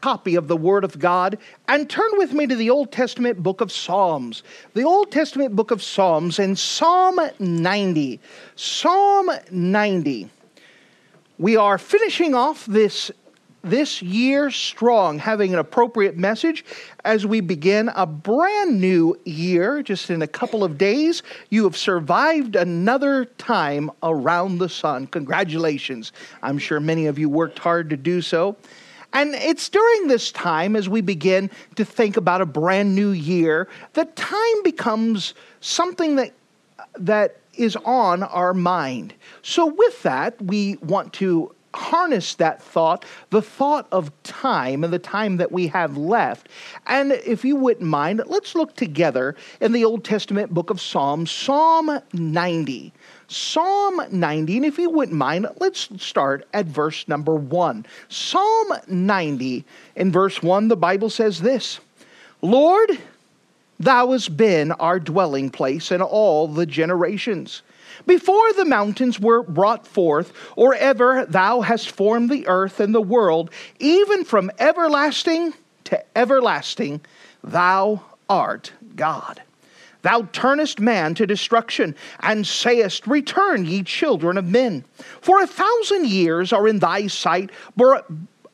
Copy of the Word of God and turn with me to the Old Testament book of Psalms. The Old Testament book of Psalms and Psalm 90. Psalm 90. We are finishing off this this year strong, having an appropriate message as we begin a brand new year. Just in a couple of days, you have survived another time around the sun. Congratulations. I'm sure many of you worked hard to do so. And it's during this time, as we begin to think about a brand new year, that time becomes something that, that is on our mind. So, with that, we want to harness that thought, the thought of time and the time that we have left. And if you wouldn't mind, let's look together in the Old Testament book of Psalms, Psalm 90. Psalm 90, and if you wouldn't mind, let's start at verse number 1. Psalm 90, in verse 1, the Bible says this Lord, thou hast been our dwelling place in all the generations. Before the mountains were brought forth, or ever thou hast formed the earth and the world, even from everlasting to everlasting, thou art God. Thou turnest man to destruction, and sayest, Return, ye children of men. For a thousand years are in thy sight,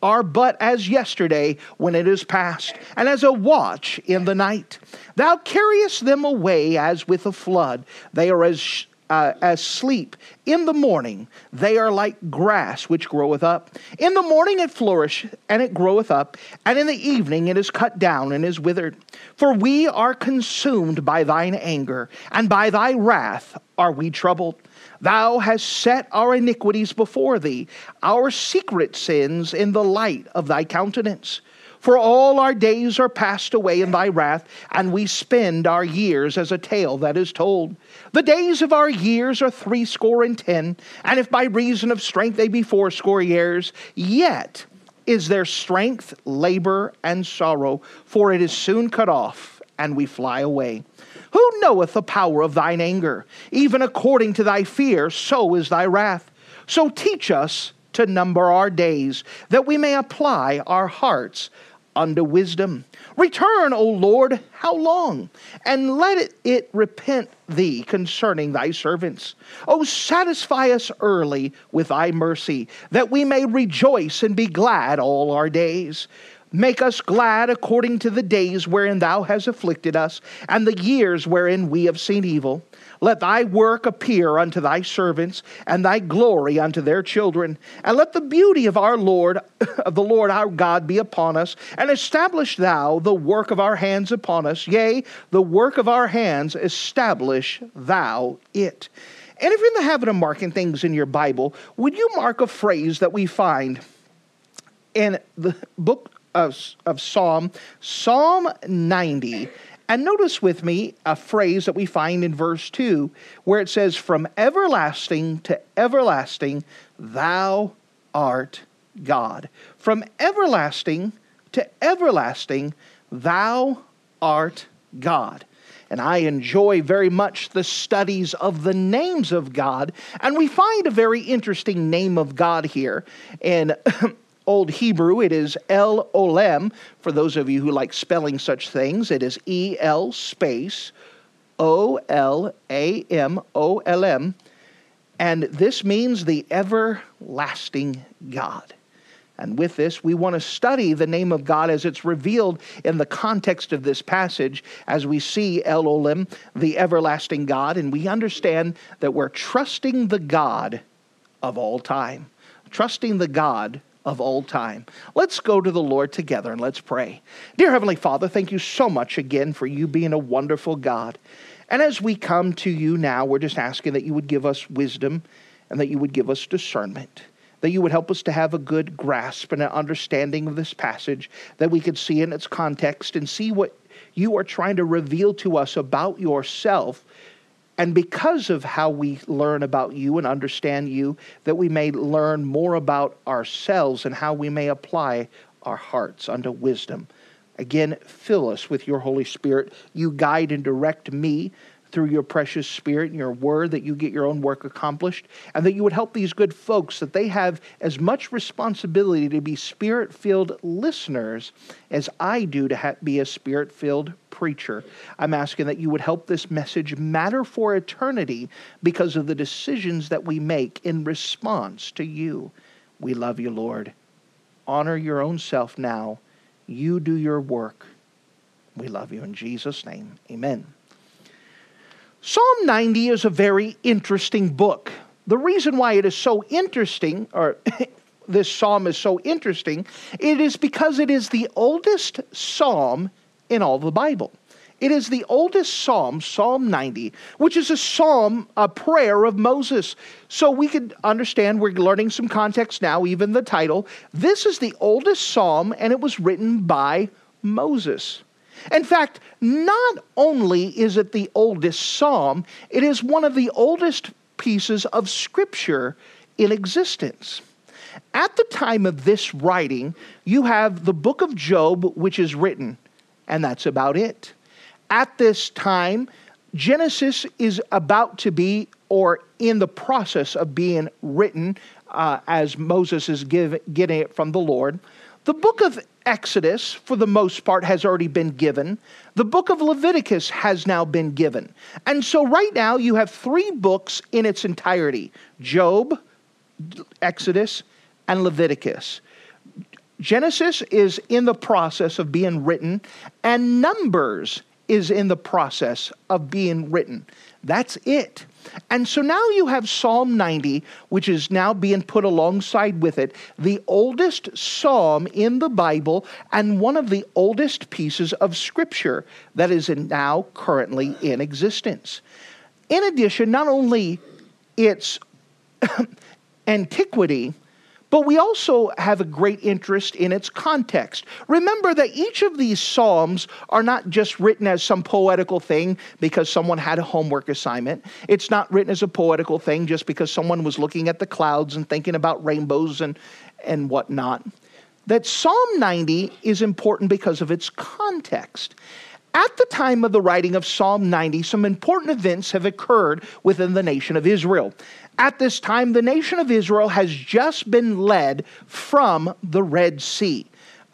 are but as yesterday when it is past, and as a watch in the night. Thou carriest them away as with a flood. They are as uh, as sleep. In the morning they are like grass which groweth up. In the morning it flourisheth and it groweth up, and in the evening it is cut down and is withered. For we are consumed by thine anger, and by thy wrath are we troubled. Thou hast set our iniquities before thee, our secret sins in the light of thy countenance. For all our days are passed away in thy wrath, and we spend our years as a tale that is told. The days of our years are threescore and ten, and if by reason of strength they be fourscore years, yet is their strength, labor, and sorrow, for it is soon cut off, and we fly away. Who knoweth the power of thine anger? Even according to thy fear, so is thy wrath. So teach us to number our days, that we may apply our hearts unto wisdom. Return, O Lord, how long? And let it, it, repent thee concerning thy servants. O satisfy us early with thy mercy, that we may rejoice and be glad all our days. Make us glad according to the days wherein thou hast afflicted us, and the years wherein we have seen evil. Let thy work appear unto thy servants, and thy glory unto their children. And let the beauty of our Lord, of the Lord our God, be upon us, and establish thou the work of our hands upon us. Yea, the work of our hands, establish thou it. And if you're in the habit of marking things in your Bible, would you mark a phrase that we find in the book of, of Psalm, Psalm 90. And notice with me a phrase that we find in verse 2 where it says, From everlasting to everlasting, thou art God. From everlasting to everlasting, thou art God. And I enjoy very much the studies of the names of God. And we find a very interesting name of God here. And Old Hebrew, it is El Olam. For those of you who like spelling such things, it is E L space O L A M O L M. And this means the everlasting God. And with this, we want to study the name of God as it's revealed in the context of this passage, as we see El Olam, the everlasting God, and we understand that we're trusting the God of all time. Trusting the God of all time. Let's go to the Lord together and let's pray. Dear Heavenly Father, thank you so much again for you being a wonderful God. And as we come to you now, we're just asking that you would give us wisdom and that you would give us discernment. That you would help us to have a good grasp and an understanding of this passage, that we could see in its context and see what you are trying to reveal to us about yourself. And because of how we learn about you and understand you, that we may learn more about ourselves and how we may apply our hearts unto wisdom. Again, fill us with your Holy Spirit. You guide and direct me through your precious spirit and your word that you get your own work accomplished and that you would help these good folks that they have as much responsibility to be spirit filled listeners as I do to ha- be a spirit filled preacher. I'm asking that you would help this message matter for eternity because of the decisions that we make in response to you. We love you, Lord. Honor your own self now. You do your work. We love you in Jesus' name. Amen. Psalm 90 is a very interesting book. The reason why it is so interesting, or this psalm is so interesting, it is because it is the oldest psalm in all the Bible. It is the oldest psalm, Psalm 90, which is a psalm, a prayer of Moses. So we can understand, we're learning some context now, even the title. This is the oldest psalm, and it was written by Moses. In fact, not only is it the oldest psalm, it is one of the oldest pieces of scripture in existence. At the time of this writing, you have the book of Job, which is written, and that's about it. At this time, Genesis is about to be, or in the process of being written, uh, as Moses is give, getting it from the Lord. The book of Exodus, for the most part, has already been given. The book of Leviticus has now been given. And so, right now, you have three books in its entirety Job, Exodus, and Leviticus. Genesis is in the process of being written, and Numbers is in the process of being written. That's it. And so now you have Psalm 90, which is now being put alongside with it, the oldest psalm in the Bible and one of the oldest pieces of scripture that is now currently in existence. In addition, not only its antiquity, but we also have a great interest in its context. Remember that each of these Psalms are not just written as some poetical thing because someone had a homework assignment. It's not written as a poetical thing just because someone was looking at the clouds and thinking about rainbows and, and whatnot. That Psalm 90 is important because of its context. At the time of the writing of Psalm 90, some important events have occurred within the nation of Israel. At this time, the nation of Israel has just been led from the Red Sea.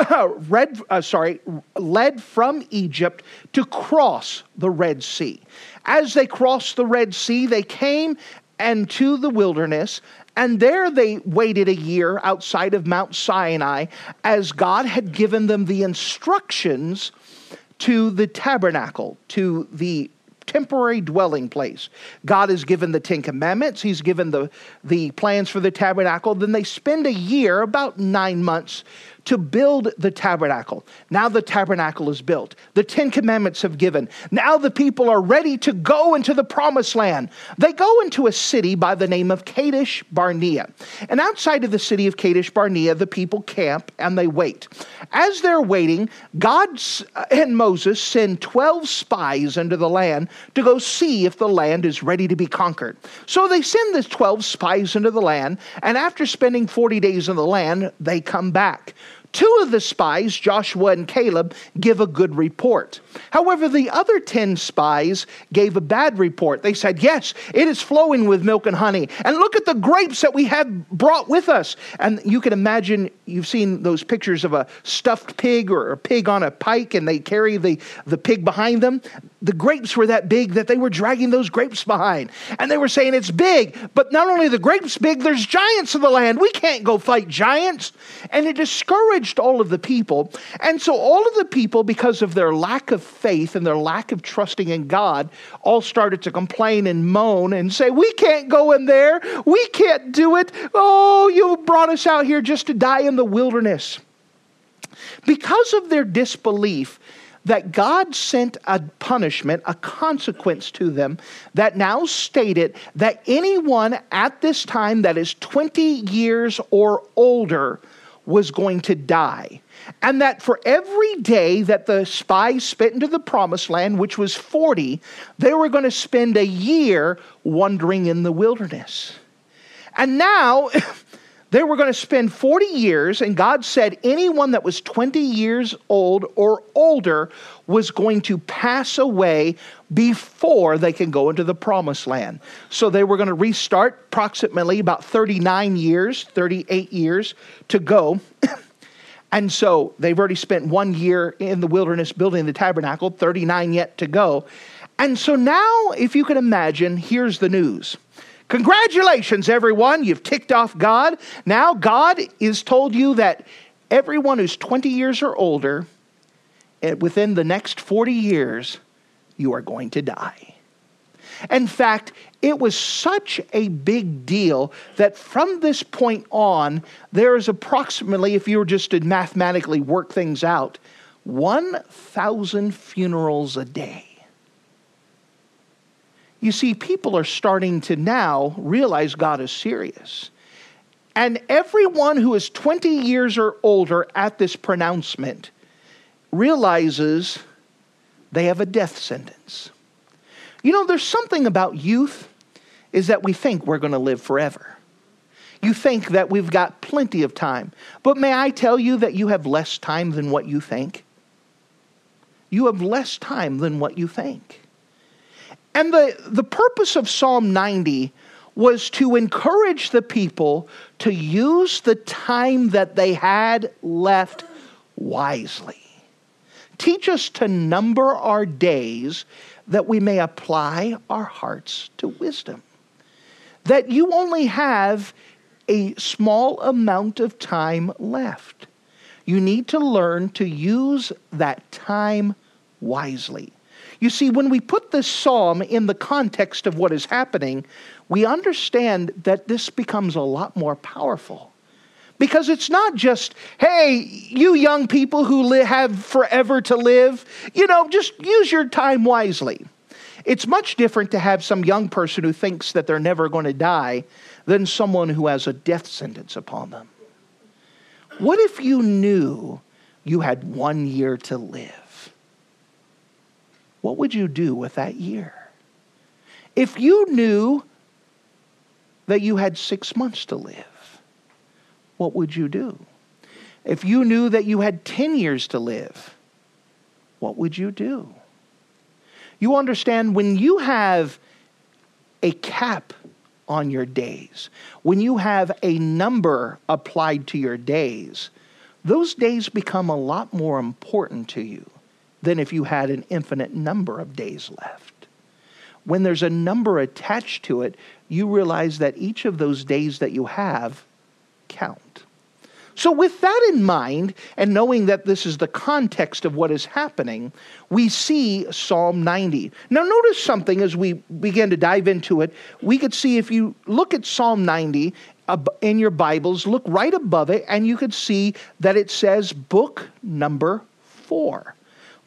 Red, uh, sorry, led from Egypt to cross the Red Sea. As they crossed the Red Sea, they came and to the wilderness, and there they waited a year outside of Mount Sinai as God had given them the instructions to the tabernacle, to the temporary dwelling place. God has given the Ten Commandments, He's given the, the plans for the tabernacle. Then they spend a year, about nine months, to build the tabernacle. Now the tabernacle is built. The Ten Commandments have given. Now the people are ready to go into the promised land. They go into a city by the name of Kadesh Barnea. And outside of the city of Kadesh Barnea, the people camp and they wait. As they're waiting, God uh, and Moses send 12 spies into the land to go see if the land is ready to be conquered. So they send the 12 spies into the land, and after spending 40 days in the land, they come back. Two of the spies, Joshua and Caleb, give a good report. However, the other 10 spies gave a bad report. They said, Yes, it is flowing with milk and honey. And look at the grapes that we have brought with us. And you can imagine, you've seen those pictures of a stuffed pig or a pig on a pike, and they carry the, the pig behind them. The grapes were that big that they were dragging those grapes behind. And they were saying, It's big. But not only the grapes big, there's giants in the land. We can't go fight giants. And it discouraged encouraged all of the people. And so all of the people, because of their lack of faith and their lack of trusting in God, all started to complain and moan and say, We can't go in there. We can't do it. Oh, you brought us out here just to die in the wilderness. Because of their disbelief, that God sent a punishment, a consequence to them that now stated that anyone at this time that is 20 years or older was going to die. And that for every day that the spies spent into the promised land, which was 40, they were going to spend a year wandering in the wilderness. And now they were going to spend 40 years, and God said anyone that was 20 years old or older was going to pass away before they can go into the promised land. So they were going to restart approximately about 39 years, 38 years to go. and so they've already spent one year in the wilderness building the tabernacle, 39 yet to go. And so now, if you can imagine, here's the news. Congratulations, everyone. You've ticked off God. Now, God has told you that everyone who's 20 years or older, eh, within the next 40 years, you are going to die. In fact, it was such a big deal that from this point on, there is approximately, if you were just to mathematically work things out, 1,000 funerals a day. You see, people are starting to now realize God is serious. And everyone who is 20 years or older at this pronouncement realizes they have a death sentence. You know, there's something about youth is that we think we're going to live forever. You think that we've got plenty of time. But may I tell you that you have less time than what you think? You have less time than what you think. And the, the purpose of Psalm 90 was to encourage the people to use the time that they had left wisely. Teach us to number our days that we may apply our hearts to wisdom. That you only have a small amount of time left. You need to learn to use that time wisely. You see, when we put this psalm in the context of what is happening, we understand that this becomes a lot more powerful. Because it's not just, hey, you young people who have forever to live, you know, just use your time wisely. It's much different to have some young person who thinks that they're never going to die than someone who has a death sentence upon them. What if you knew you had one year to live? What would you do with that year? If you knew that you had six months to live, what would you do? If you knew that you had 10 years to live, what would you do? You understand when you have a cap on your days, when you have a number applied to your days, those days become a lot more important to you than if you had an infinite number of days left. When there's a number attached to it, you realize that each of those days that you have count. So, with that in mind, and knowing that this is the context of what is happening, we see Psalm 90. Now, notice something as we begin to dive into it. We could see if you look at Psalm 90 in your Bibles, look right above it, and you could see that it says book number four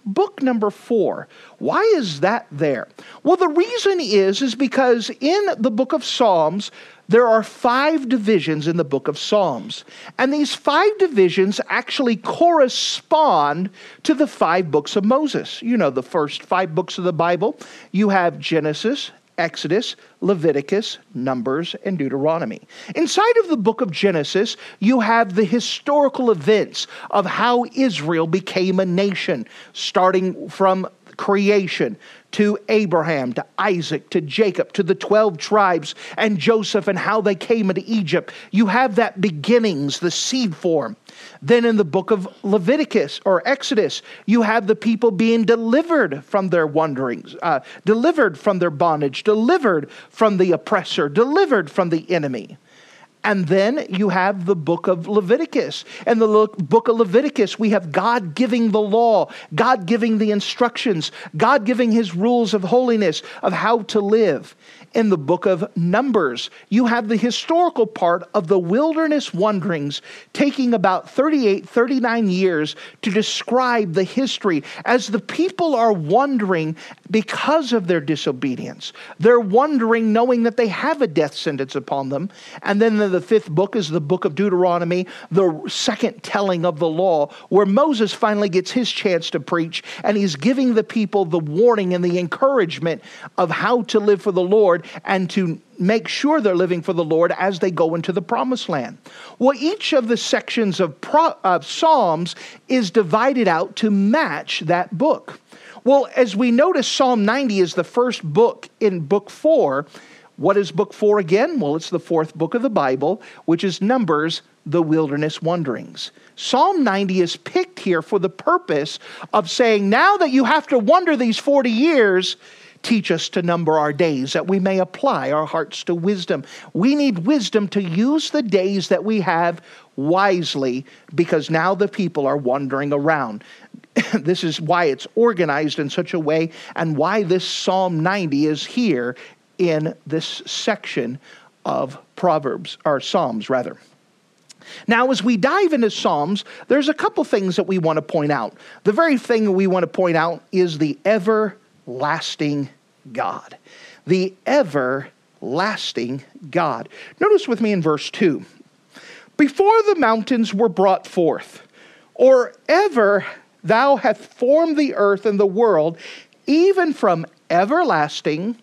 book number four why is that there well the reason is is because in the book of psalms there are five divisions in the book of Psalms. And these five divisions actually correspond to the five books of Moses. You know, the first five books of the Bible. You have Genesis, Exodus, Leviticus, Numbers, and Deuteronomy. Inside of the book of Genesis, you have the historical events of how Israel became a nation, starting from creation to Abraham, to Isaac, to Jacob, to the 12 tribes, and Joseph and how they came into Egypt. You have that beginnings, the seed form. Then in the book of Leviticus or Exodus, you have the people being delivered from their wanderings, uh, delivered from their bondage, delivered from the oppressor, delivered from the enemy. And then you have the book of Leviticus. And the book of Leviticus, we have God giving the law, God giving the instructions, God giving his rules of holiness, of how to live in the book of Numbers. You have the historical part of the wilderness wanderings taking about 38, 39 years to describe the history as the people are wandering because of their disobedience. They're wandering knowing that they have a death sentence upon them. And then the the fifth book is the book of Deuteronomy, the second telling of the law, where Moses finally gets his chance to preach, and he's giving the people the warning and the encouragement of how to live for the Lord and to make sure they're living for the Lord as they go into the promised land. Well, each of the sections of, Pro- of Psalms is divided out to match that book. Well, as we notice, Psalm 90 is the first book in book four. What is book four again? Well, it's the fourth book of the Bible, which is Numbers, the wilderness wanderings. Psalm 90 is picked here for the purpose of saying, now that you have to wander these 40 years, teach us to number our days that we may apply our hearts to wisdom. We need wisdom to use the days that we have wisely because now the people are wandering around. this is why it's organized in such a way and why this Psalm 90 is here in this section of Proverbs, or Psalms rather. Now, as we dive into Psalms, there's a couple things that we want to point out. The very thing we want to point out is the everlasting God. The everlasting God. Notice with me in verse 2 Before the mountains were brought forth, or ever thou hast formed the earth and the world, even from everlasting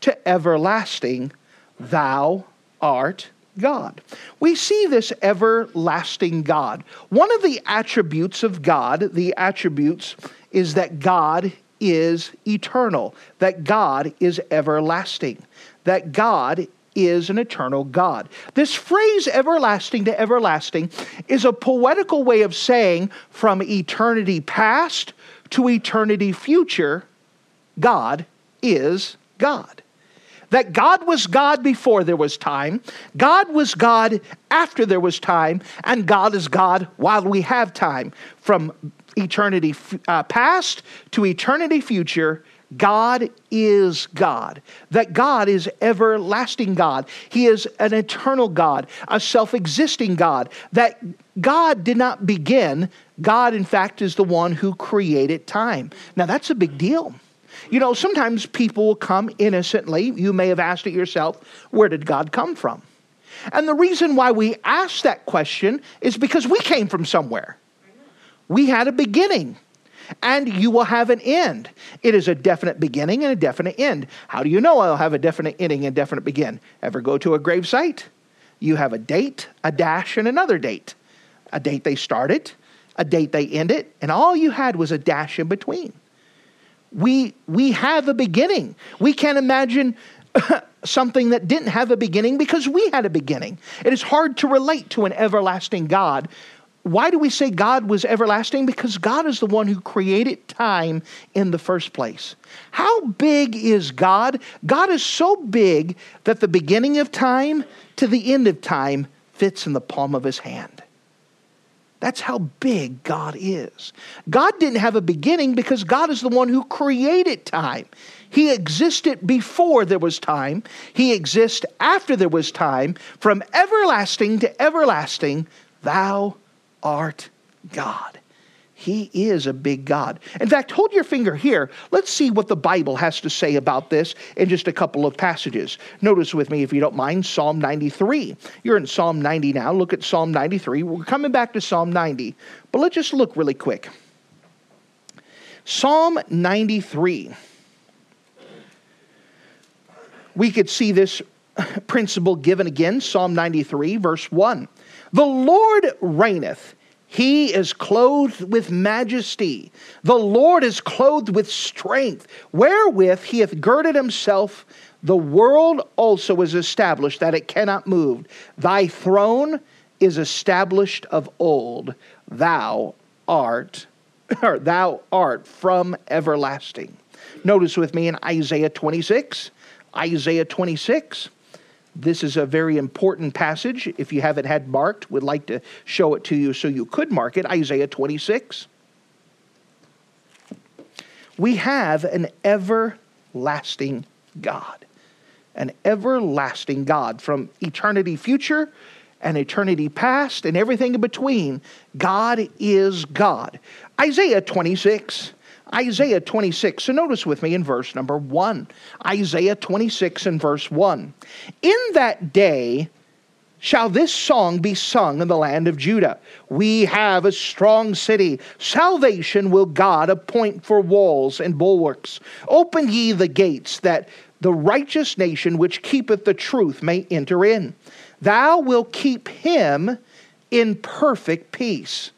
to everlasting, thou art God. We see this everlasting God. One of the attributes of God, the attributes, is that God is eternal, that God is everlasting, that God is an eternal God. This phrase, everlasting to everlasting, is a poetical way of saying from eternity past to eternity future, God is God that God was God before there was time, God was God after there was time, and God is God while we have time. From eternity uh, past to eternity future, God is God. That God is everlasting God. He is an eternal God, a self existing God. That God did not begin. God, in fact, is the one who created time. Now, that's a big deal. You know, sometimes people will come innocently. You may have asked it yourself where did God come from? And the reason why we ask that question is because we came from somewhere. We had a beginning, and you will have an end. It is a definite beginning and a definite end. How do you know I'll have a definite ending and definite begin? Ever go to a grave site? You have a date, a dash, and another date. A date they started, a date they ended, and all you had was a dash in between we, we have a beginning. We can't imagine something that didn't have a beginning because we had a beginning. It is hard to relate to an everlasting God. Why do we say God was everlasting? Because God is the one who created time in the first place. How big is God? God is so big that the beginning of time to the end of time fits in the palm of his hand. That's how big God is. God didn't have a beginning because God is the one who created time. He existed before there was time, He exists after there was time. From everlasting to everlasting, thou art God. He is a big God. In fact, hold your finger here. Let's see what the Bible has to say about this in just a couple of passages. Notice with me, if you don't mind, Psalm 93. You're in Psalm 90 now. Look at Psalm 93. We're coming back to Psalm 90, but let's just look really quick. Psalm 93. We could see this principle given again, Psalm 93, verse 1. The Lord reigneth. He is clothed with majesty. The Lord is clothed with strength, wherewith he hath girded himself. The world also is established that it cannot move. Thy throne is established of old. Thou art, or thou art from everlasting. Notice with me in Isaiah 26. Isaiah 26. This is a very important passage. If you haven't had marked, would like to show it to you so you could mark it. Isaiah 26. We have an everlasting God. An everlasting God from eternity future and eternity past and everything in between. God is God. Isaiah 26 Isaiah 26. So notice with me in verse number 1. Isaiah 26 and verse 1. In that day shall this song be sung in the land of Judah. We have a strong city. Salvation will God appoint for walls and bulwarks. Open ye the gates, that the righteous nation which keepeth the truth may enter in. Thou wilt keep him in perfect peace,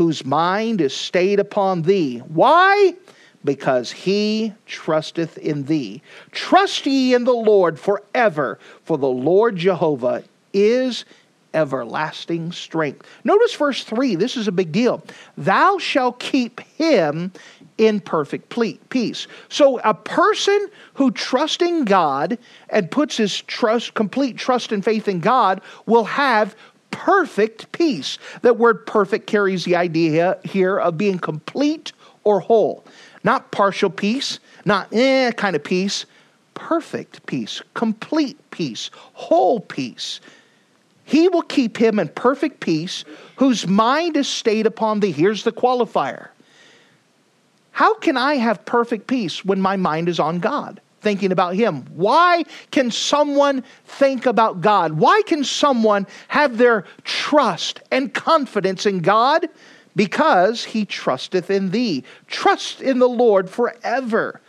whose mind is stayed upon thee. Why? Because he trusteth in thee. Trust ye in the Lord forever, for the Lord Jehovah is everlasting strength. Notice verse 3. This is a big deal. Thou shalt keep him in perfect peace. So a person who trusts in God and puts his trust, complete trust and faith in God will have perfect peace. That word perfect carries the idea here of being complete or whole. Not partial peace, not eh kind of peace, perfect peace, complete peace, whole peace. He will keep him in perfect peace whose mind is stayed upon thee. Here's the qualifier how can I have perfect peace when my mind is on God, thinking about Him? Why can someone think about God? Why can someone have their trust and confidence in God? Because he trusteth in thee. Trust in the Lord forever,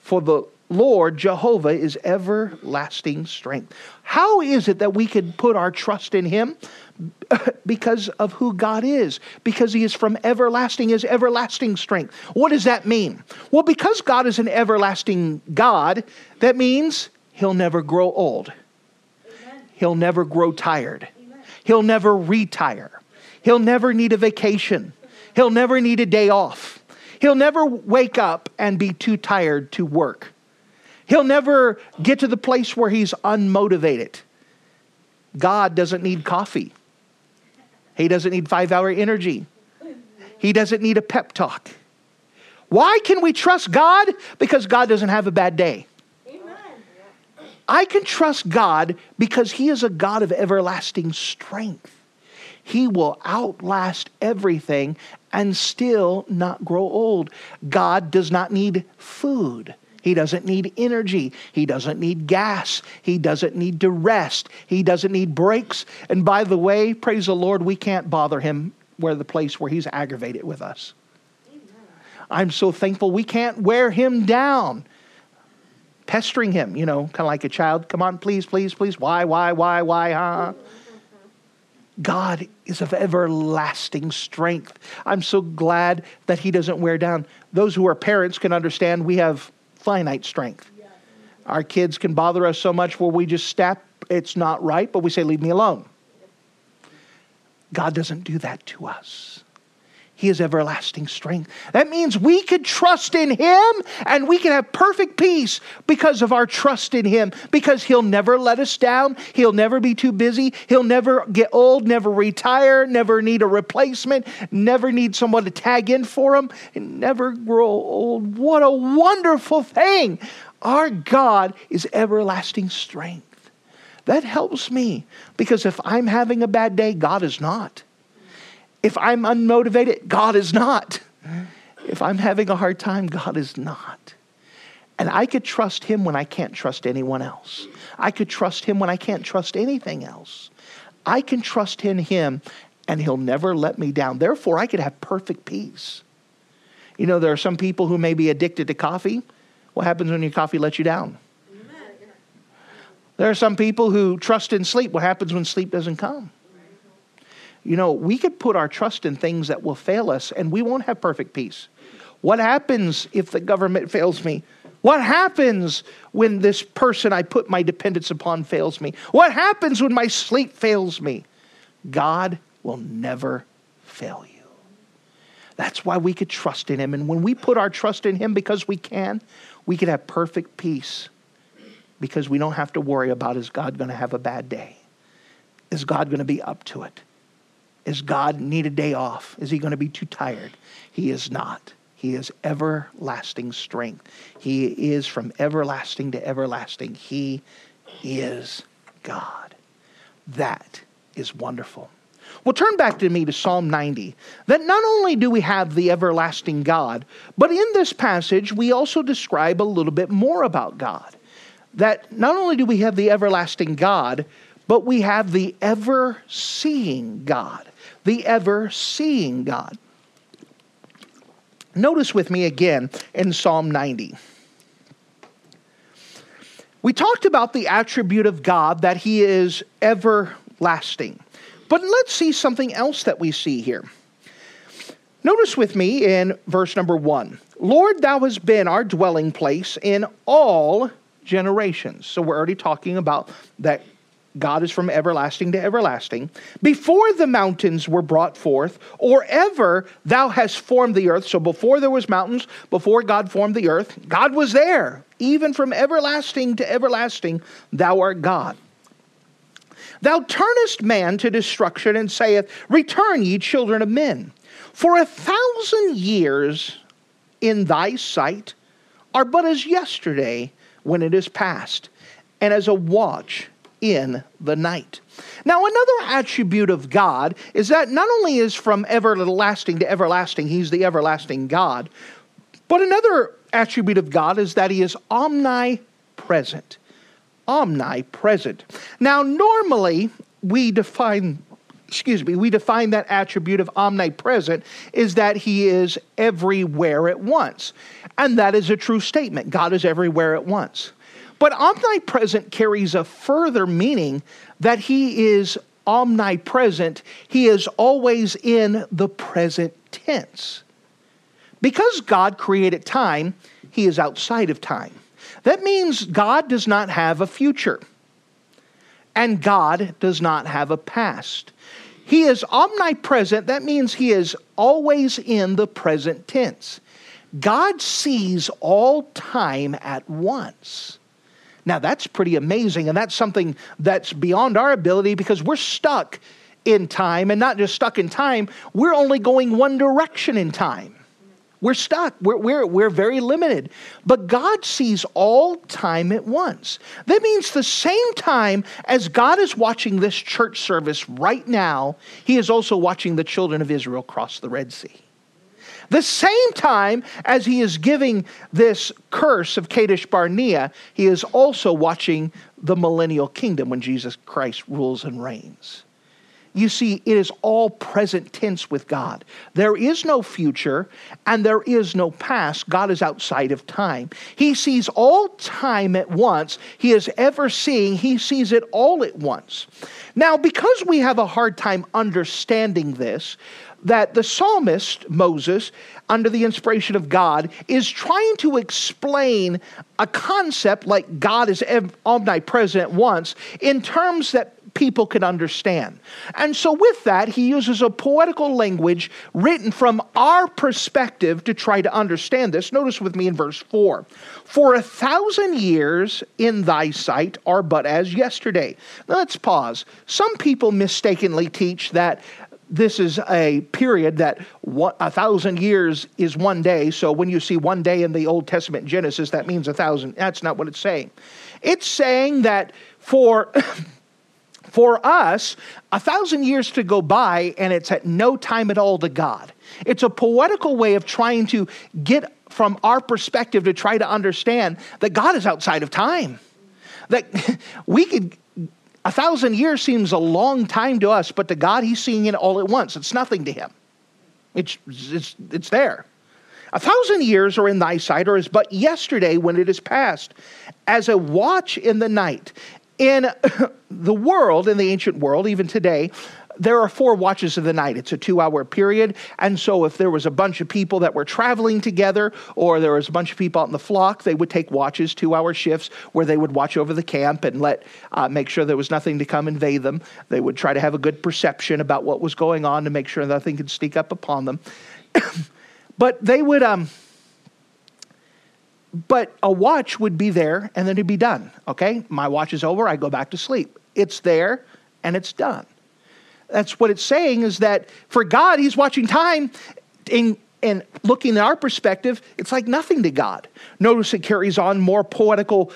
for the Lord Jehovah is everlasting strength. How is it that we can put our trust in him? because of who God is, because He is from everlasting, His everlasting strength. What does that mean? Well, because God is an everlasting God, that means He'll never grow old, Amen. He'll never grow tired, Amen. He'll never retire, He'll never need a vacation, He'll never need a day off, He'll never wake up and be too tired to work. He'll never get to the place where he's unmotivated. God doesn't need coffee. He doesn't need five hour energy. He doesn't need a pep talk. Why can we trust God? Because God doesn't have a bad day. I can trust God because He is a God of everlasting strength. He will outlast everything and still not grow old. God does not need food. He doesn't need energy. He doesn't need gas. He doesn't need to rest. He doesn't need breaks. And by the way, praise the Lord, we can't bother him where the place where he's aggravated with us. I'm so thankful we can't wear him down. Pestering him, you know, kind of like a child. Come on, please, please, please. Why, why, why, why, huh? God is of everlasting strength. I'm so glad that He doesn't wear down. Those who are parents can understand we have finite strength. Our kids can bother us so much where we just step, it's not right, but we say, Leave me alone. God doesn't do that to us. He is everlasting strength. That means we could trust in Him and we can have perfect peace because of our trust in Him, because He'll never let us down. He'll never be too busy. He'll never get old, never retire, never need a replacement, never need someone to tag in for Him, and never grow old. What a wonderful thing! Our God is everlasting strength. That helps me because if I'm having a bad day, God is not. If I'm unmotivated, God is not. If I'm having a hard time, God is not. And I could trust Him when I can't trust anyone else. I could trust Him when I can't trust anything else. I can trust in Him and He'll never let me down. Therefore, I could have perfect peace. You know, there are some people who may be addicted to coffee. What happens when your coffee lets you down? There are some people who trust in sleep. What happens when sleep doesn't come? You know, we could put our trust in things that will fail us and we won't have perfect peace. What happens if the government fails me? What happens when this person I put my dependence upon fails me? What happens when my sleep fails me? God will never fail you. That's why we could trust in Him. And when we put our trust in Him because we can, we can have perfect peace because we don't have to worry about is God going to have a bad day? Is God going to be up to it? Does God need a day off? Is he going to be too tired? He is not. He is everlasting strength. He is from everlasting to everlasting. He is God. That is wonderful. Well, turn back to me to Psalm 90. That not only do we have the everlasting God, but in this passage, we also describe a little bit more about God. That not only do we have the everlasting God, but we have the ever seeing God. The ever seeing God. Notice with me again in Psalm 90. We talked about the attribute of God that He is everlasting. But let's see something else that we see here. Notice with me in verse number one Lord, thou hast been our dwelling place in all generations. So we're already talking about that God is from everlasting to everlasting. Before the mountains were brought forth, or ever thou hast formed the earth. So before there was mountains, before God formed the earth, God was there. Even from everlasting to everlasting, thou art God. Thou turnest man to destruction and saith, Return, ye children of men. For a thousand years in thy sight are but as yesterday when it is past, and as a watch in the night. Now, another attribute of God is that not only is from everlasting to everlasting, He's the everlasting God, but another attribute of God is that He is omnipresent. Omnipresent. Now, normally we define excuse me, we define that attribute of omnipresent is that he is everywhere at once. And that is a true statement. God is everywhere at once. But omnipresent carries a further meaning that he is omnipresent. He is always in the present tense. Because God created time, he is outside of time. That means God does not have a future, and God does not have a past. He is omnipresent. That means he is always in the present tense. God sees all time at once. Now, that's pretty amazing, and that's something that's beyond our ability because we're stuck in time, and not just stuck in time, we're only going one direction in time. We're stuck. We're, we're, we're very limited. But God sees all time at once. That means the same time as God is watching this church service right now, He is also watching the children of Israel cross the Red Sea. The same time as He is giving this curse of Kadesh Barnea, He is also watching the millennial kingdom when Jesus Christ rules and reigns. You see, it is all present tense with God. There is no future and there is no past. God is outside of time. He sees all time at once. He is ever seeing, He sees it all at once. Now, because we have a hard time understanding this, that the psalmist, Moses, under the inspiration of God, is trying to explain a concept like God is omnipresent once in terms that people can understand. And so, with that, he uses a poetical language written from our perspective to try to understand this. Notice with me in verse 4 For a thousand years in thy sight are but as yesterday. Now, let's pause. Some people mistakenly teach that this is a period that a thousand years is one day. So when you see one day in the Old Testament Genesis, that means a thousand. That's not what it's saying. It's saying that for for us, a thousand years to go by and it's at no time at all to God. It's a poetical way of trying to get from our perspective to try to understand that God is outside of time. That we could, a thousand years seems a long time to us, but to God, He's seeing it all at once. It's nothing to Him, it's, it's, it's there. A thousand years are in thy sight, or is but yesterday when it is past, as a watch in the night. In the world, in the ancient world, even today, there are four watches of the night. It's a two hour period. And so, if there was a bunch of people that were traveling together, or there was a bunch of people out in the flock, they would take watches, two hour shifts, where they would watch over the camp and let uh, make sure there was nothing to come invade them. They would try to have a good perception about what was going on to make sure nothing could sneak up upon them. but they would. Um, but a watch would be there and then it'd be done. Okay, my watch is over, I go back to sleep. It's there and it's done. That's what it's saying is that for God, He's watching time in, and looking at our perspective, it's like nothing to God. Notice it carries on more poetical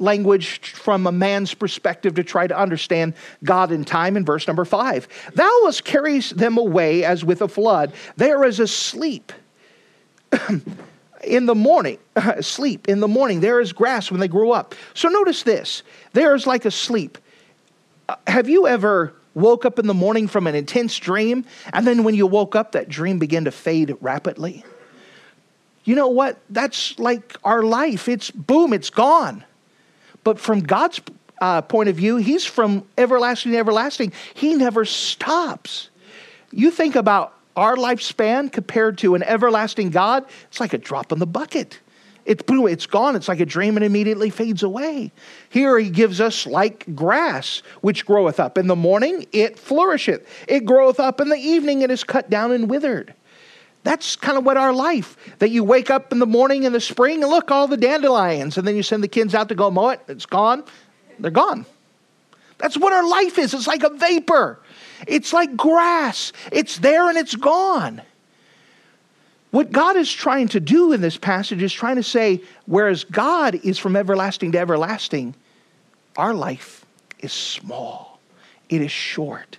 language from a man's perspective to try to understand God in time in verse number five. Thou hast carries them away as with a flood. They are as asleep. in the morning, sleep in the morning. There is grass when they grow up. So notice this there is like a sleep. Uh, have you ever woke up in the morning from an intense dream, and then when you woke up, that dream began to fade rapidly? You know what? That's like our life. It's boom, it's gone. But from God's uh, point of view, He's from everlasting to everlasting. He never stops. You think about our lifespan compared to an everlasting God, it's like a drop in the bucket. It's, it's gone. It's like a dream and immediately fades away. Here he gives us like grass, which groweth up. In the morning it flourisheth. It groweth up in the evening, it is cut down and withered. That's kind of what our life, that you wake up in the morning in the spring and look, all the dandelions, and then you send the kids out to go mow it. It's gone. They're gone. That's what our life is. It's like a vapor. It's like grass. It's there and it's gone. What God is trying to do in this passage is trying to say, whereas God is from everlasting to everlasting, our life is small, it is short,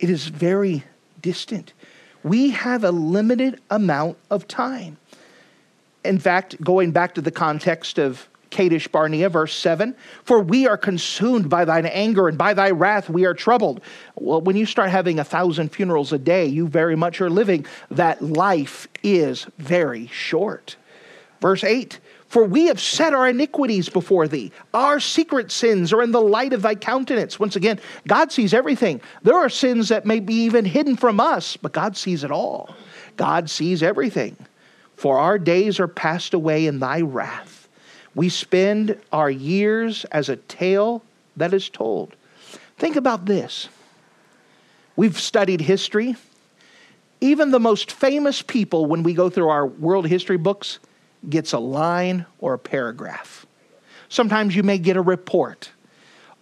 it is very distant. We have a limited amount of time. In fact, going back to the context of Kadesh Barnea, verse 7 For we are consumed by thine anger, and by thy wrath we are troubled. Well, when you start having a thousand funerals a day, you very much are living that life is very short. Verse 8 For we have set our iniquities before thee. Our secret sins are in the light of thy countenance. Once again, God sees everything. There are sins that may be even hidden from us, but God sees it all. God sees everything. For our days are passed away in thy wrath. We spend our years as a tale that is told. Think about this. We've studied history. Even the most famous people, when we go through our world history books, gets a line or a paragraph. Sometimes you may get a report.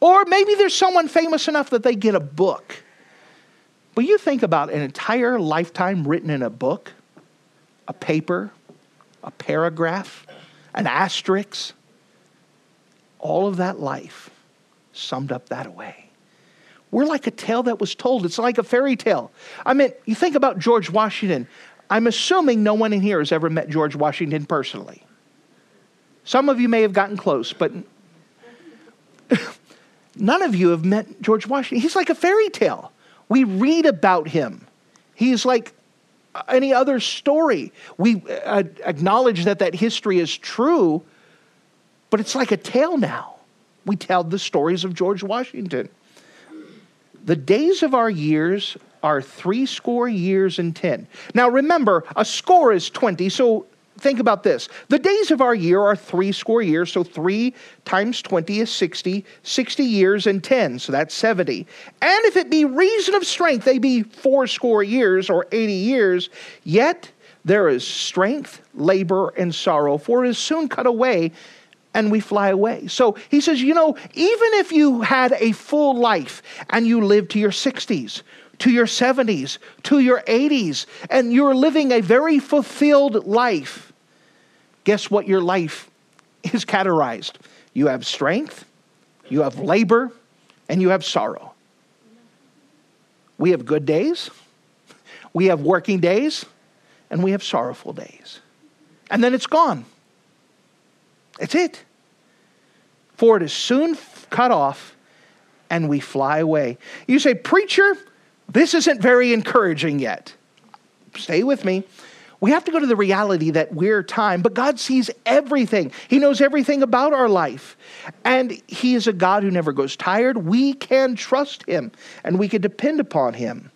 Or maybe there's someone famous enough that they get a book. But you think about an entire lifetime written in a book, a paper, a paragraph an asterisk, all of that life summed up that way. We're like a tale that was told. It's like a fairy tale. I mean, you think about George Washington. I'm assuming no one in here has ever met George Washington personally. Some of you may have gotten close, but none of you have met George Washington. He's like a fairy tale. We read about him. He's like any other story. We uh, acknowledge that that history is true, but it's like a tale now. We tell the stories of George Washington. The days of our years are three score years and ten. Now remember, a score is 20, so think about this. The days of our year are three score years, so three times 20 is 60, 60 years and 10, so that's 70. And if it be reason of strength, they be four score years or 80 years, yet there is strength, labor, and sorrow, for it is soon cut away and we fly away. So he says, you know, even if you had a full life and you lived to your 60s, to your 70s, to your 80s, and you're living a very fulfilled life, guess what your life is categorized? You have strength, you have labor, and you have sorrow. We have good days, we have working days, and we have sorrowful days. And then it's gone. It's it. For it is soon cut off and we fly away. You say, Preacher, this isn't very encouraging yet. Stay with me. We have to go to the reality that we're time, but God sees everything. He knows everything about our life. And He is a God who never goes tired. We can trust Him and we can depend upon Him.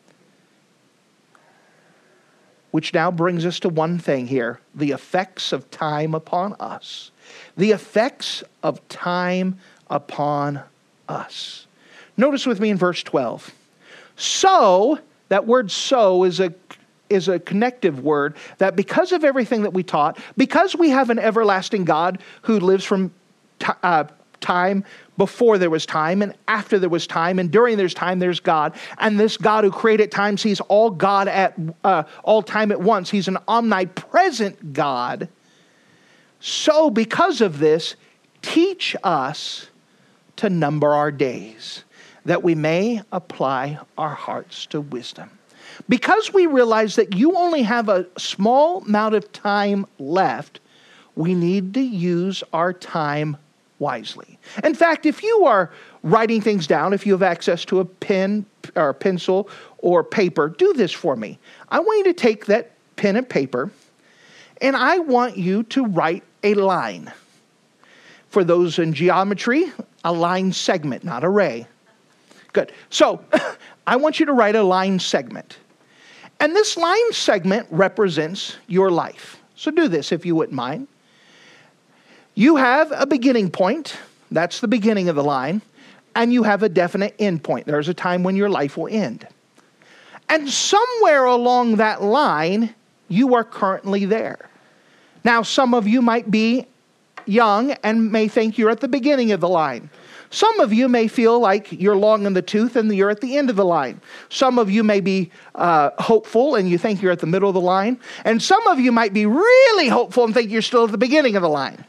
Which now brings us to one thing here the effects of time upon us. The effects of time upon us. Notice with me in verse 12. So, that word so is a is a connective word that because of everything that we taught, because we have an everlasting God who lives from t- uh, time before there was time and after there was time and during there's time there's god. And this god who created time sees all god at uh, all time at once. He's an omnipresent god. So because of this teach us to number our days that we may apply our hearts to wisdom. Because we realize that you only have a small amount of time left, we need to use our time wisely. In fact, if you are writing things down, if you have access to a pen or a pencil or paper, do this for me. I want you to take that pen and paper and I want you to write a line. For those in geometry, a line segment, not a ray. Good. So I want you to write a line segment. And this line segment represents your life. So do this if you wouldn't mind. You have a beginning point, that's the beginning of the line, and you have a definite end point. There's a time when your life will end. And somewhere along that line, you are currently there. Now, some of you might be young and may think you're at the beginning of the line. Some of you may feel like you're long in the tooth and you're at the end of the line. Some of you may be uh, hopeful and you think you're at the middle of the line. And some of you might be really hopeful and think you're still at the beginning of the line.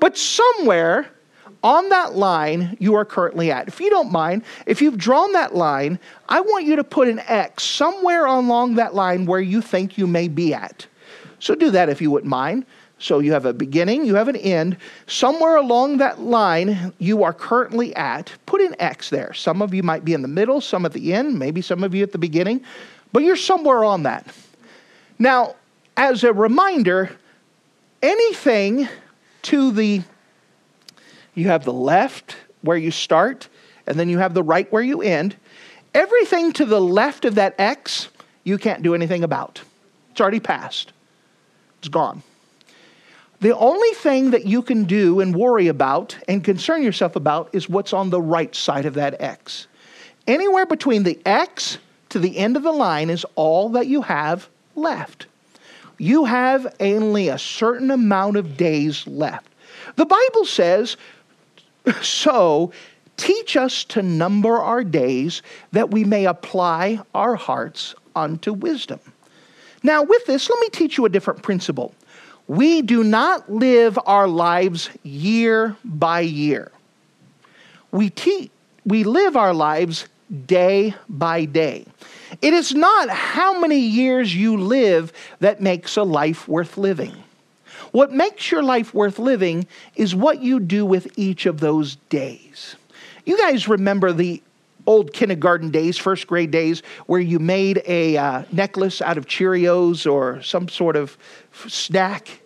But somewhere on that line you are currently at. If you don't mind, if you've drawn that line, I want you to put an X somewhere along that line where you think you may be at. So do that if you wouldn't mind. So you have a beginning, you have an end. Somewhere along that line you are currently at, put an X there. Some of you might be in the middle, some at the end, maybe some of you at the beginning, but you're somewhere on that. Now, as a reminder, anything to the, you have the left where you start, and then you have the right where you end. Everything to the left of that X, you can't do anything about. It's already passed. It's gone. The only thing that you can do and worry about and concern yourself about is what's on the right side of that X. Anywhere between the X to the end of the line is all that you have left. You have only a certain amount of days left. The Bible says, so teach us to number our days that we may apply our hearts unto wisdom. Now, with this, let me teach you a different principle. We do not live our lives year by year. We, te- we live our lives day by day. It is not how many years you live that makes a life worth living. What makes your life worth living is what you do with each of those days. You guys remember the old kindergarten days, first grade days, where you made a uh, necklace out of Cheerios or some sort of snack,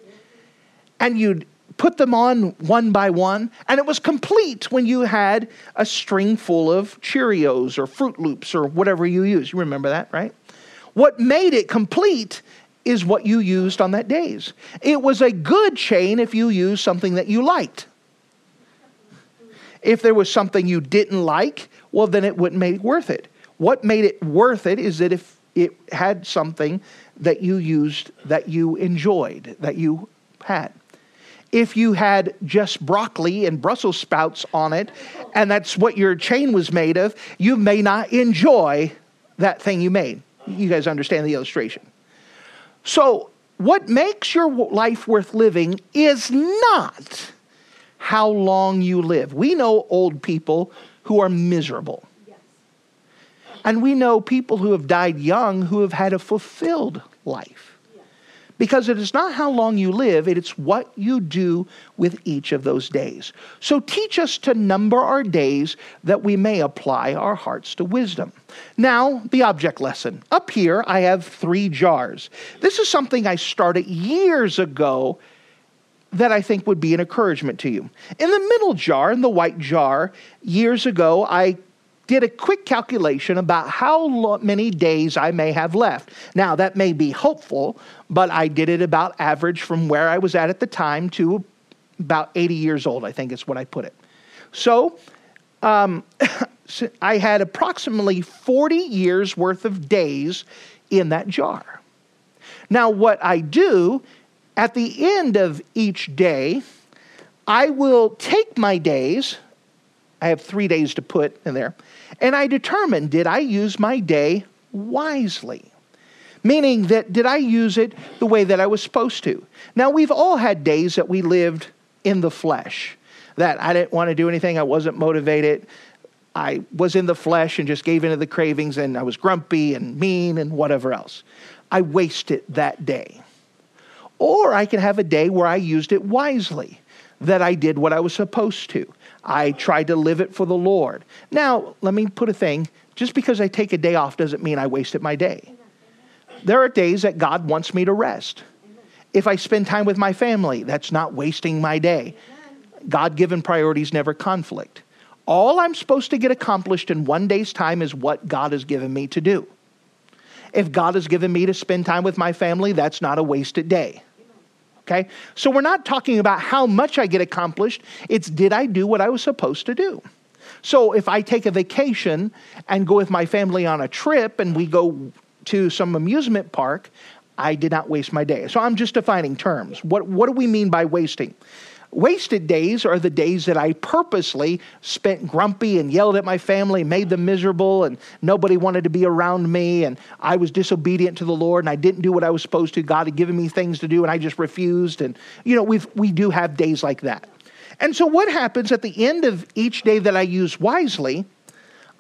and you'd put them on one by one, and it was complete when you had a string full of Cheerios or Froot Loops or whatever you use. You remember that, right? What made it complete is what you used on that days. It was a good chain if you used something that you liked. If there was something you didn't like, well, then it wouldn't make it worth it. What made it worth it is that if it had something that you used that you enjoyed, that you had. If you had just broccoli and Brussels sprouts on it, and that's what your chain was made of, you may not enjoy that thing you made. You guys understand the illustration. So, what makes your life worth living is not how long you live. We know old people who are miserable. Yes. And we know people who have died young who have had a fulfilled life. Because it is not how long you live, it's what you do with each of those days. So teach us to number our days that we may apply our hearts to wisdom. Now, the object lesson. Up here, I have three jars. This is something I started years ago that I think would be an encouragement to you. In the middle jar, in the white jar, years ago, I did a quick calculation about how many days I may have left. Now, that may be hopeful, but I did it about average from where I was at at the time to about 80 years old, I think is what I put it. So, um, I had approximately 40 years worth of days in that jar. Now, what I do at the end of each day, I will take my days. I have three days to put in there. And I determine did I use my day wisely? Meaning that did I use it the way that I was supposed to? Now, we've all had days that we lived in the flesh, that I didn't want to do anything, I wasn't motivated. I was in the flesh and just gave into the cravings, and I was grumpy and mean and whatever else. I wasted that day. Or I can have a day where I used it wisely. that I did what I was supposed to. I tried to live it for the Lord. Now, let me put a thing just because I take a day off doesn't mean I wasted my day. There are days that God wants me to rest. If I spend time with my family, that's not wasting my day. God given priorities never conflict. All I'm supposed to get accomplished in one day's time is what God has given me to do. If God has given me to spend time with my family, that's not a wasted day. Okay? So we're not talking about how much I get accomplished, it's did I do what I was supposed to do? So if I take a vacation and go with my family on a trip and we go to some amusement park, I did not waste my day. So I'm just defining terms. What, what do we mean by wasting? Wasted days are the days that I purposely spent grumpy and yelled at my family, made them miserable, and nobody wanted to be around me, and I was disobedient to the Lord, and I didn't do what I was supposed to. God had given me things to do, and I just refused. And, you know, we we do have days like that. And so, what happens at the end of each day that I use wisely,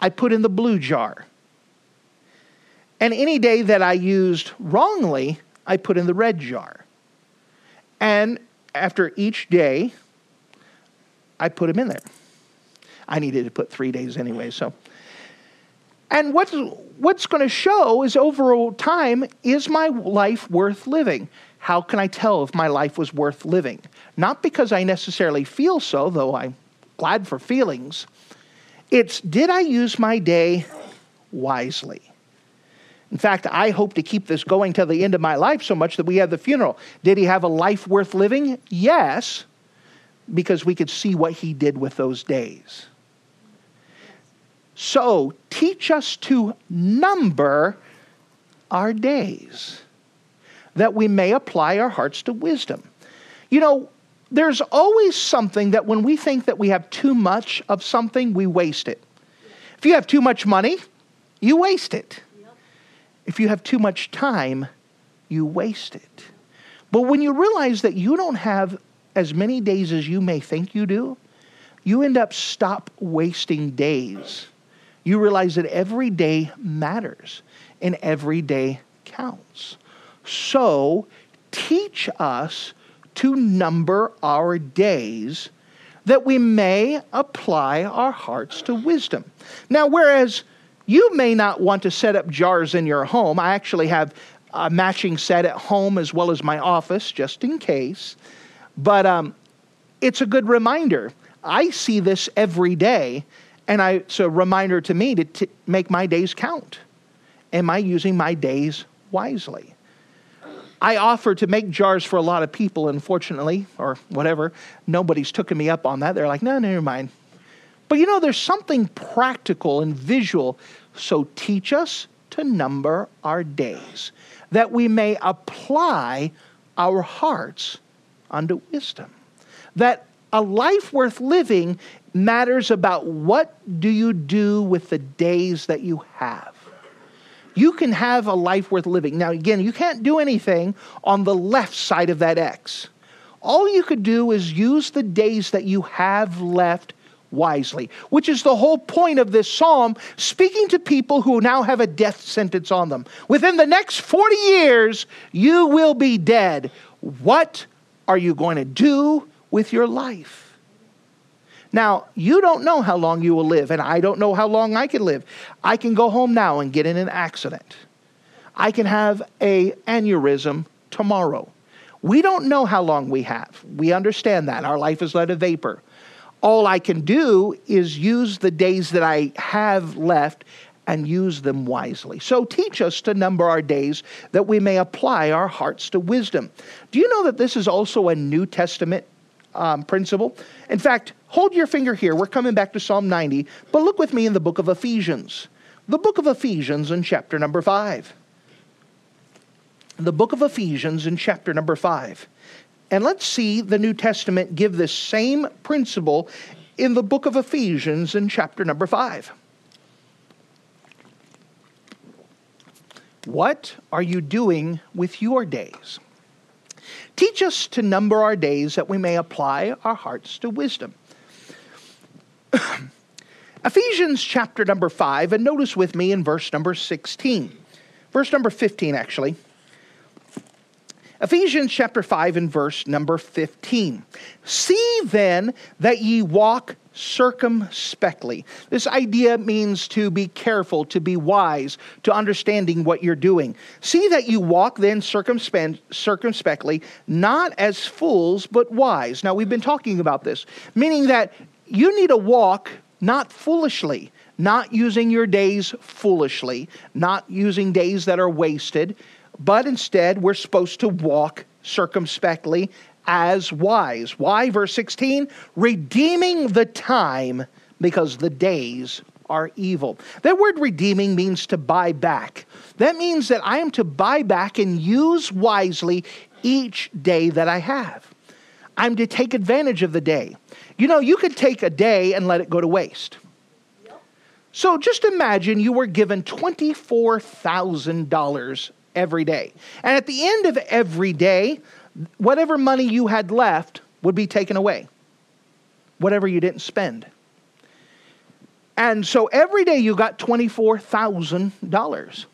I put in the blue jar. And any day that I used wrongly, I put in the red jar. And after each day, I put them in there. I needed to put three days anyway, so. And what's, what's going to show is over time, is my life worth living? How can I tell if my life was worth living? Not because I necessarily feel so, though I'm glad for feelings. It's did I use my day wisely? In fact, I hope to keep this going till the end of my life so much that we have the funeral. Did he have a life worth living? Yes, because we could see what he did with those days. So, teach us to number our days that we may apply our hearts to wisdom. You know, there's always something that when we think that we have too much of something, we waste it. If you have too much money, you waste it. If you have too much time, you waste it. But when you realize that you don't have as many days as you may think you do, you end up stop wasting days. You realize that every day matters and every day counts. So teach us to number our days that we may apply our hearts to wisdom. Now, whereas you may not want to set up jars in your home. I actually have a matching set at home as well as my office, just in case. But um, it's a good reminder. I see this every day, and I, it's a reminder to me to t- make my days count. Am I using my days wisely? I offer to make jars for a lot of people, unfortunately, or whatever. Nobody's taken me up on that. They're like, no, never mind. But you know, there's something practical and visual. So teach us to number our days, that we may apply our hearts unto wisdom. That a life worth living matters about what do you do with the days that you have. You can have a life worth living. Now, again, you can't do anything on the left side of that X. All you could do is use the days that you have left wisely, which is the whole point of this psalm, speaking to people who now have a death sentence on them. Within the next 40 years, you will be dead. What are you going to do with your life? Now, you don't know how long you will live, and I don't know how long I can live. I can go home now and get in an accident. I can have a aneurysm tomorrow. We don't know how long we have. We understand that. Our life is like a vapor all I can do is use the days that I have left and use them wisely. So teach us to number our days that we may apply our hearts to wisdom. Do you know that this is also a New Testament um, principle? In fact, hold your finger here. We're coming back to Psalm 90, but look with me in the book of Ephesians. The book of Ephesians in chapter number 5. The book of Ephesians in chapter number 5. And let's see the New Testament give this same principle in the book of Ephesians in chapter number 5. What are you doing with your days? Teach us to number our days that we may apply our hearts to wisdom. Ephesians chapter number 5, and notice with me in verse number 16. Verse number 15, actually. Ephesians chapter 5 and verse number 15. See then that ye walk circumspectly. This idea means to be careful, to be wise, to understanding what you're doing. See that you walk then circumspectly, not as fools, but wise. Now, we've been talking about this, meaning that you need to walk not foolishly, not using your days foolishly, not using days that are wasted, but instead we're supposed to walk circumspectly as wise. Why? Verse 16, redeeming the time because the days are evil. That word redeeming means to buy back. That means that I am to buy back and use wisely each day that I have. I'm to take advantage of the day. You know, you could take a day and let it go to waste. So just imagine you were given $24,000 every day. And at the end of every day, whatever money you had left would be taken away, whatever you didn't spend. And so every day you got $24,000.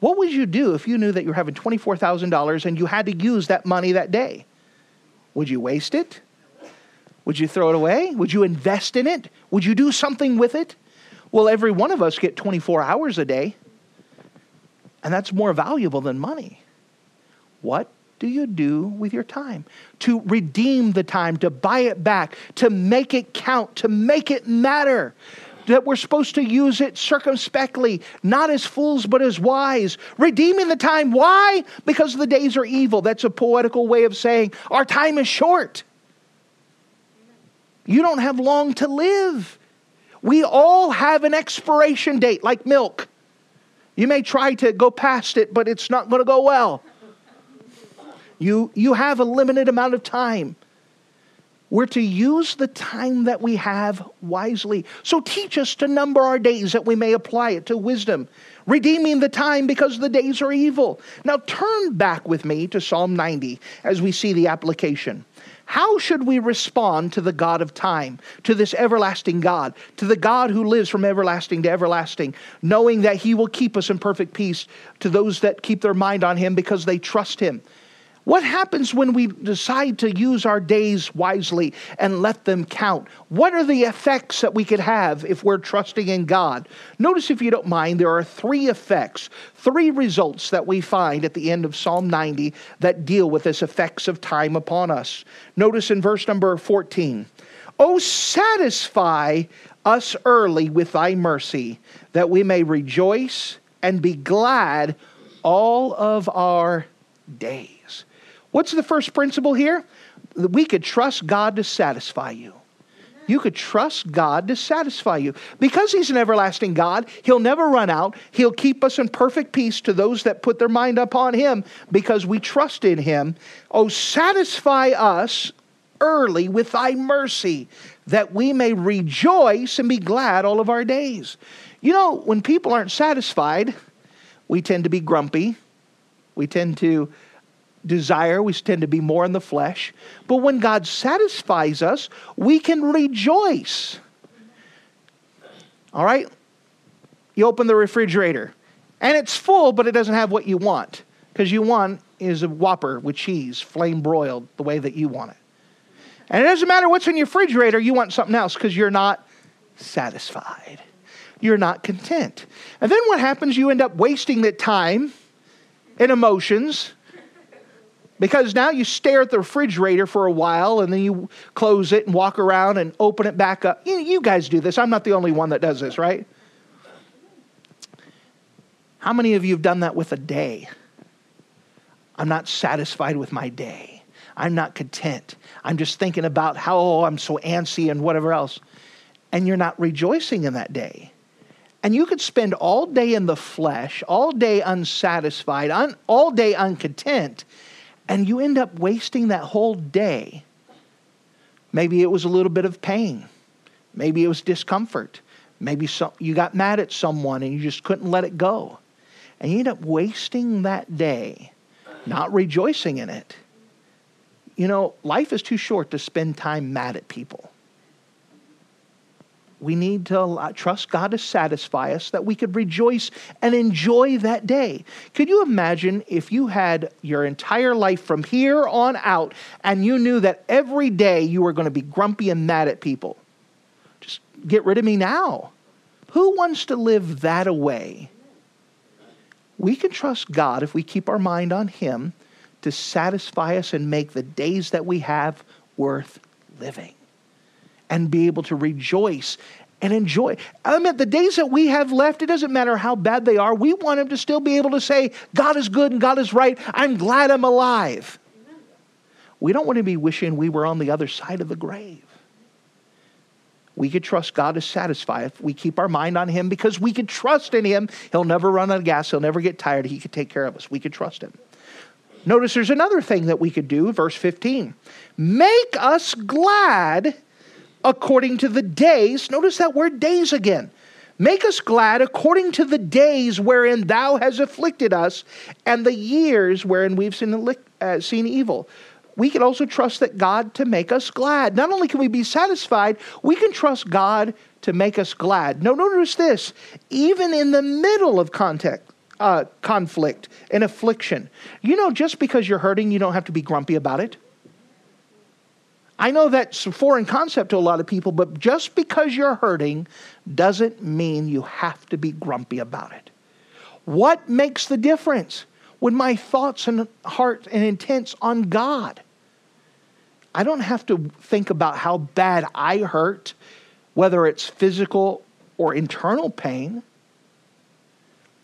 What would you do if you knew that you were having $24,000 and you had to use that money that day? Would you waste it? Would you throw it away? Would you invest in it? Would you do something with it? Well, every one of us get 24 hours a day, and that's more valuable than money. What do you do with your time? To redeem the time, to buy it back, to make it count, to make it matter. That we're supposed to use it circumspectly, not as fools, but as wise. Redeeming the time. Why? Because the days are evil. That's a poetical way of saying our time is short. You don't have long to live. We all have an expiration date, like milk. You may try to go past it, but it's not going to go well. You, you have a limited amount of time. We're to use the time that we have wisely. So teach us to number our days that we may apply it to wisdom, redeeming the time because the days are evil. Now turn back with me to Psalm 90 as we see the application. How should we respond to the God of time, to this everlasting God, to the God who lives from everlasting to everlasting, knowing that He will keep us in perfect peace to those that keep their mind on Him because they trust Him? What happens when we decide to use our days wisely and let them count? What are the effects that we could have if we're trusting in God? Notice, if you don't mind, there are three effects, three results that we find at the end of Psalm 90 that deal with this effects of time upon us. Notice in verse number 14 Oh, satisfy us early with thy mercy, that we may rejoice and be glad all of our days. What's the first principle here? We could trust God to satisfy you. You could trust God to satisfy you. Because He's an everlasting God, He'll never run out. He'll keep us in perfect peace to those that put their mind upon Him because we trust in Him. Oh, satisfy us early with Thy mercy, that we may rejoice and be glad all of our days. You know, when people aren't satisfied, we tend to be grumpy. We tend to desire, we tend to be more in the flesh. But when God satisfies us, we can rejoice. All right? You open the refrigerator, and it's full, but it doesn't have what you want. Because you want is a Whopper with cheese, flame broiled, the way that you want it. And it doesn't matter what's in your refrigerator, you want something else because you're not satisfied. You're not content. And then what happens? You end up wasting that time and emotions because now you stare at the refrigerator for a while and then you close it and walk around and open it back up. You, you guys do this. I'm not the only one that does this, right? How many of you have done that with a day? I'm not satisfied with my day. I'm not content. I'm just thinking about how oh, I'm so antsy and whatever else. And you're not rejoicing in that day. And you could spend all day in the flesh, all day unsatisfied, un, all day uncontent, and you end up wasting that whole day. Maybe it was a little bit of pain. Maybe it was discomfort. Maybe you got mad at someone and you just couldn't let it go. And you end up wasting that day, not rejoicing in it. You know, life is too short to spend time mad at people. We need to trust God to satisfy us that we could rejoice and enjoy that day. Could you imagine if you had your entire life from here on out and you knew that every day you were going to be grumpy and mad at people? Just get rid of me now. Who wants to live that away? We can trust God if we keep our mind on Him to satisfy us and make the days that we have worth living and be able to rejoice and enjoy. I mean, the days that we have left, it doesn't matter how bad they are, we want them to still be able to say, God is good and God is right. I'm glad I'm alive. We don't want to be wishing we were on the other side of the grave. We could trust God to satisfy if we keep our mind on Him because we can trust in Him. He'll never run out of gas. He'll never get tired. He could take care of us. We could trust Him. Notice there's another thing that we could do, verse 15. Make us glad according to the days. Notice that word days again. Make us glad according to the days wherein thou hast afflicted us and the years wherein we've seen, uh, seen evil. We can also trust that God to make us glad. Not only can we be satisfied, we can trust God to make us glad. No, notice this. Even in the middle of context, uh, conflict and affliction, you know, just because you're hurting, you don't have to be grumpy about it. I know that's a foreign concept to a lot of people, but just because you're hurting doesn't mean you have to be grumpy about it. What makes the difference? When my thoughts and heart and intents on God. I don't have to think about how bad I hurt, whether it's physical or internal pain.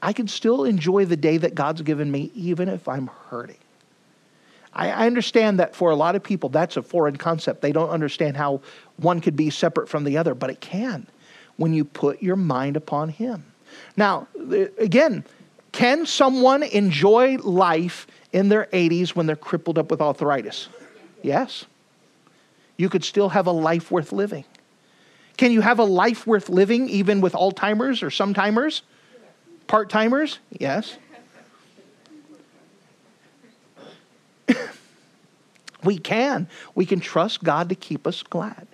I can still enjoy the day that God's given me, even if I'm hurting. I, I understand that for a lot of people, that's a foreign concept. They don't understand how one could be separate from the other, but it can when you put your mind upon Him. Now, uh, again, can someone enjoy life in their 80s when they're crippled up with arthritis? Yes. You could still have a life worth living. Can you have a life worth living even with Alzheimer's or some timers? Part timers? Yes. We can. We can trust God to keep us glad.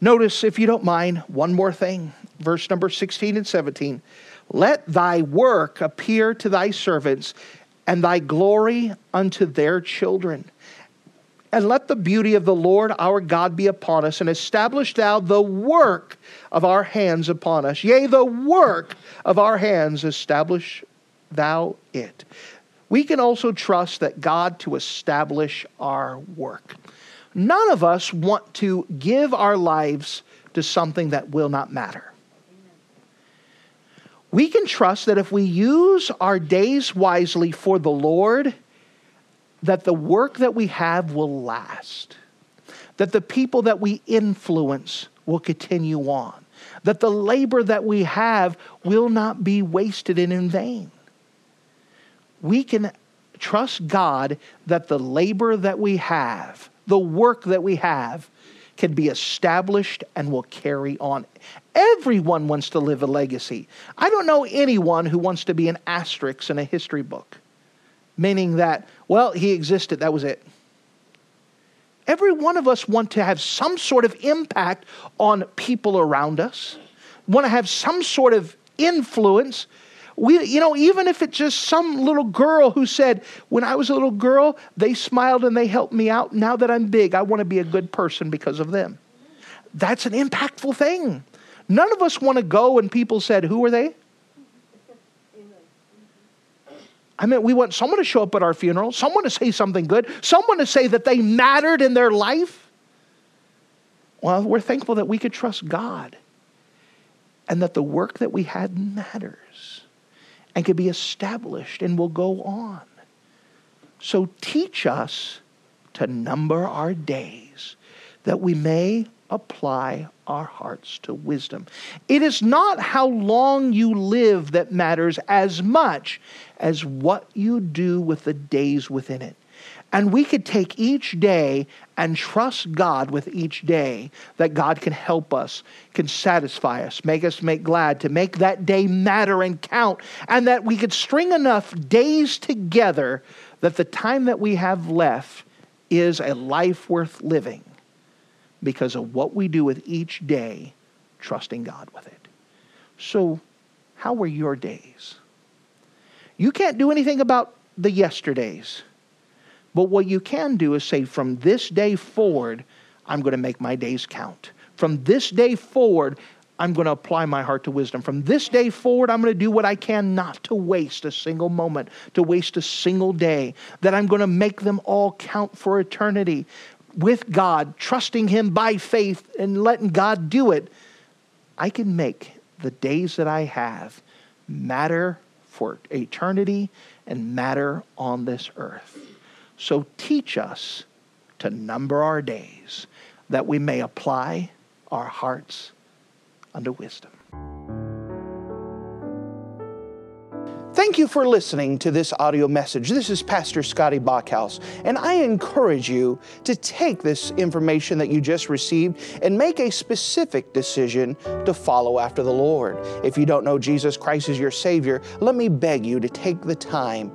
Notice, if you don't mind, one more thing. Verse number 16 and 17. Let thy work appear to thy servants, and thy glory unto their children. And let the beauty of the Lord our God be upon us, and establish thou the work of our hands upon us. Yea, the work of our hands, establish thou it we can also trust that God to establish our work. None of us want to give our lives to something that will not matter. We can trust that if we use our days wisely for the Lord, that the work that we have will last, that the people that we influence will continue on, that the labor that we have will not be wasted and in vain we can trust God that the labor that we have, the work that we have, can be established and will carry on. Everyone wants to live a legacy. I don't know anyone who wants to be an asterisk in a history book, meaning that, well, he existed, that was it. Every one of us want to have some sort of impact on people around us, want to have some sort of influence we, you know, even if it's just some little girl who said, when I was a little girl, they smiled and they helped me out. Now that I'm big, I want to be a good person because of them. That's an impactful thing. None of us want to go and people said, Who are they? I mean, we want someone to show up at our funeral, someone to say something good, someone to say that they mattered in their life. Well, we're thankful that we could trust God and that the work that we had mattered and can be established and will go on. So teach us to number our days that we may apply our hearts to wisdom. It is not how long you live that matters as much as what you do with the days within it. And we could take each day and trust God with each day that God can help us, can satisfy us, make us make glad, to make that day matter and count, and that we could string enough days together that the time that we have left is a life worth living because of what we do with each day trusting God with it. So, how were your days? You can't do anything about the yesterdays. But what you can do is say, from this day forward, I'm going to make my days count. From this day forward, I'm going to apply my heart to wisdom. From this day forward, I'm going to do what I can not to waste a single moment, to waste a single day, that I'm going to make them all count for eternity with God, trusting Him by faith and letting God do it. I can make the days that I have matter for eternity and matter on this earth. So teach us to number our days that we may apply our hearts unto wisdom. Thank you for listening to this audio message. This is Pastor Scotty Bachhaus, and I encourage you to take this information that you just received and make a specific decision to follow after the Lord. If you don't know Jesus Christ as your Savior, let me beg you to take the time